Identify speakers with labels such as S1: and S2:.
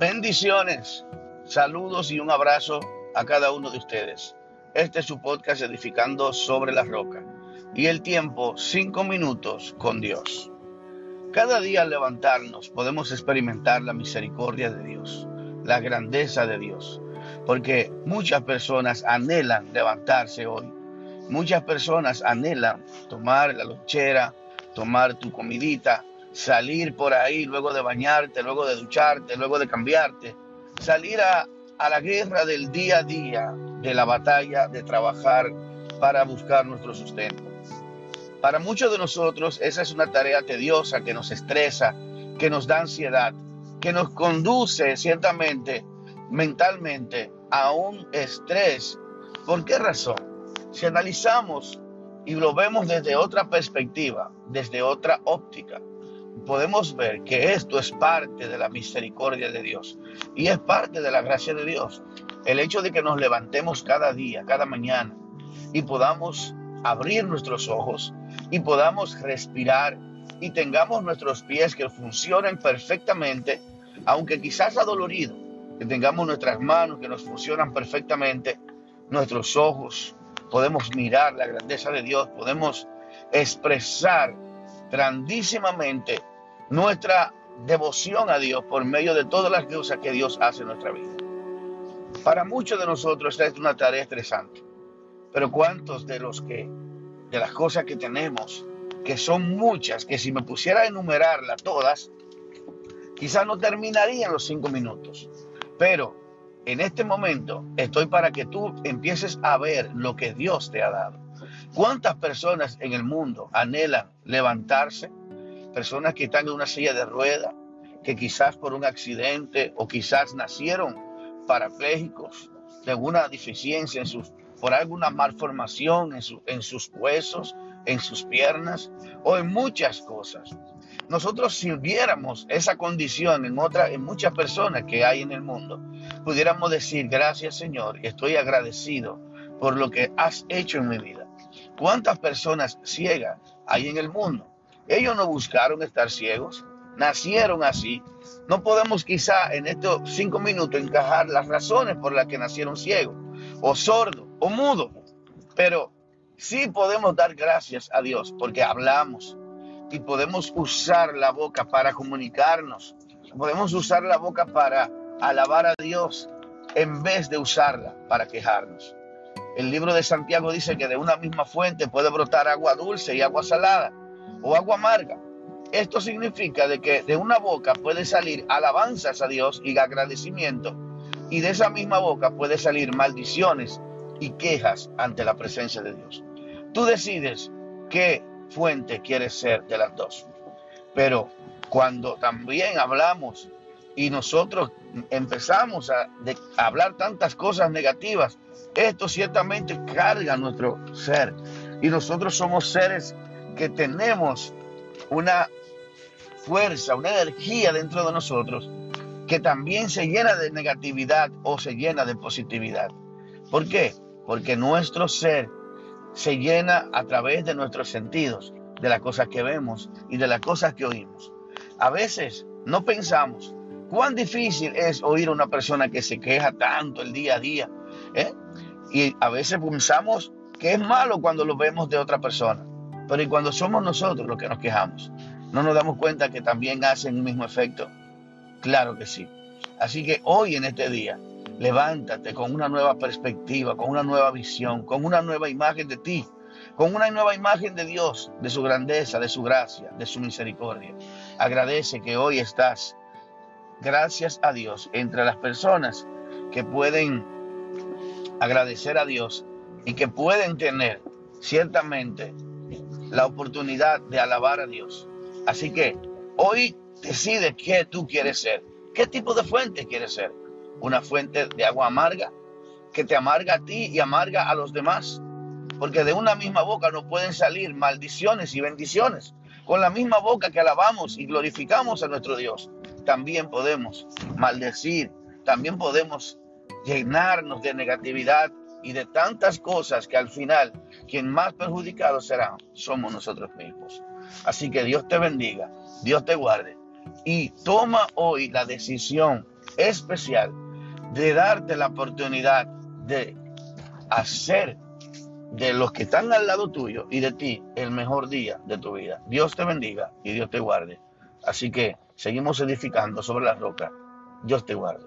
S1: Bendiciones, saludos y un abrazo a cada uno de ustedes. Este es su podcast Edificando sobre la Roca y el tiempo, cinco minutos con Dios. Cada día al levantarnos podemos experimentar la misericordia de Dios, la grandeza de Dios, porque muchas personas anhelan levantarse hoy. Muchas personas anhelan tomar la lonchera, tomar tu comidita, salir por ahí luego de bañarte, luego de ducharte, luego de cambiarte, salir a, la guerra del día a día, de la batalla, de trabajar para buscar nuestro sustento. Para muchos de nosotros esa es una tarea tediosa que nos estresa, que nos da ansiedad, que nos conduce ciertamente mentalmente a un estrés. ¿Por qué razón? Si analizamos y lo vemos desde otra perspectiva, desde otra óptica, podemos ver que esto es parte de la misericordia de Dios y es parte de la gracia de Dios. El hecho de que nos levantemos cada día, cada mañana y podamos abrir nuestros ojos y podamos respirar y tengamos nuestros pies que funcionen perfectamente, aunque quizás adolorido, que tengamos nuestras manos que nos funcionan perfectamente, nuestros ojos, podemos mirar la grandeza de Dios, podemos expresar grandísimamente nuestra devoción a Dios por medio de todas las cosas que Dios hace en nuestra vida. Para muchos de nosotros esta es una tarea estresante, pero ¿cuántos de los que, de las cosas que tenemos, que son muchas, que si me pusiera a enumerarlas todas, quizás no terminarían los cinco minutos, pero en este momento estoy para que tú empieces a ver lo que Dios te ha dado. ¿Cuántas personas en el mundo anhelan levantarse, personas que están en una silla de rueda, que quizás por un accidente o quizás nacieron parapléjicos de alguna deficiencia en sus, por alguna malformación en, en sus huesos, en sus piernas o en muchas cosas. Nosotros si viéramos esa condición en otra, en muchas personas que hay en el mundo, pudiéramos decir gracias Señor, estoy agradecido por lo que has hecho en mi vida. ¿Cuántas personas ciegas hay en el mundo? Ellos no buscaron estar ciegos, nacieron así. No podemos quizá en estos cinco minutos encajar las razones por las que nacieron ciegos, o sordos, o mudos, pero sí podemos dar gracias a Dios porque hablamos y podemos usar la boca para comunicarnos. Podemos usar la boca para alabar a Dios en vez de usarla para quejarnos. El libro de Santiago dice que de una misma fuente puede brotar agua dulce y agua salada o agua amarga. Esto significa de que de una boca puede salir alabanzas a Dios y agradecimiento, y de esa misma boca puede salir maldiciones y quejas ante la presencia de Dios. Tú decides qué fuente quieres ser de las dos. Pero cuando también hablamos y nosotros empezamos a, hablar tantas cosas negativas, esto ciertamente carga nuestro ser. Y nosotros somos seres que tenemos una fuerza, una energía dentro de nosotros que también se llena de negatividad o se llena de positividad. ¿Por qué? Porque nuestro ser se llena a través de nuestros sentidos, de las cosas que vemos y de las cosas que oímos. A veces no pensamos cuán difícil es oír a una persona que se queja tanto el día a día. ¿eh? Y a veces pensamos que es malo cuando lo vemos de otra persona. Pero ¿y cuando somos nosotros los que nos quejamos? ¿No nos damos cuenta que también hacen el mismo efecto? Claro que sí. Así que hoy en este día, levántate con una nueva perspectiva, con una nueva visión, con una nueva imagen de ti, con una nueva imagen de Dios, de su grandeza, de su gracia, de su misericordia. Agradece que hoy estás, gracias a Dios, entre las personas que pueden agradecer a Dios y que pueden tener ciertamente la oportunidad de alabar a Dios. Así que hoy decide qué tú quieres ser. ¿Qué tipo de fuente quieres ser? ¿Una fuente de agua amarga que te amarga a ti y amarga a los demás? Porque de una misma boca no pueden salir maldiciones y bendiciones. Con la misma boca que alabamos y glorificamos a nuestro Dios, también podemos maldecir, también podemos llenarnos de negatividad y de tantas cosas que al final quien más perjudicado será somos nosotros mismos. Así que Dios te bendiga, Dios te guarde y toma hoy la decisión especial de darte la oportunidad de hacer de los que están al lado tuyo y de ti el mejor día de tu vida. Dios te bendiga y Dios te guarde. Así que seguimos edificando sobre la roca. Dios te guarde.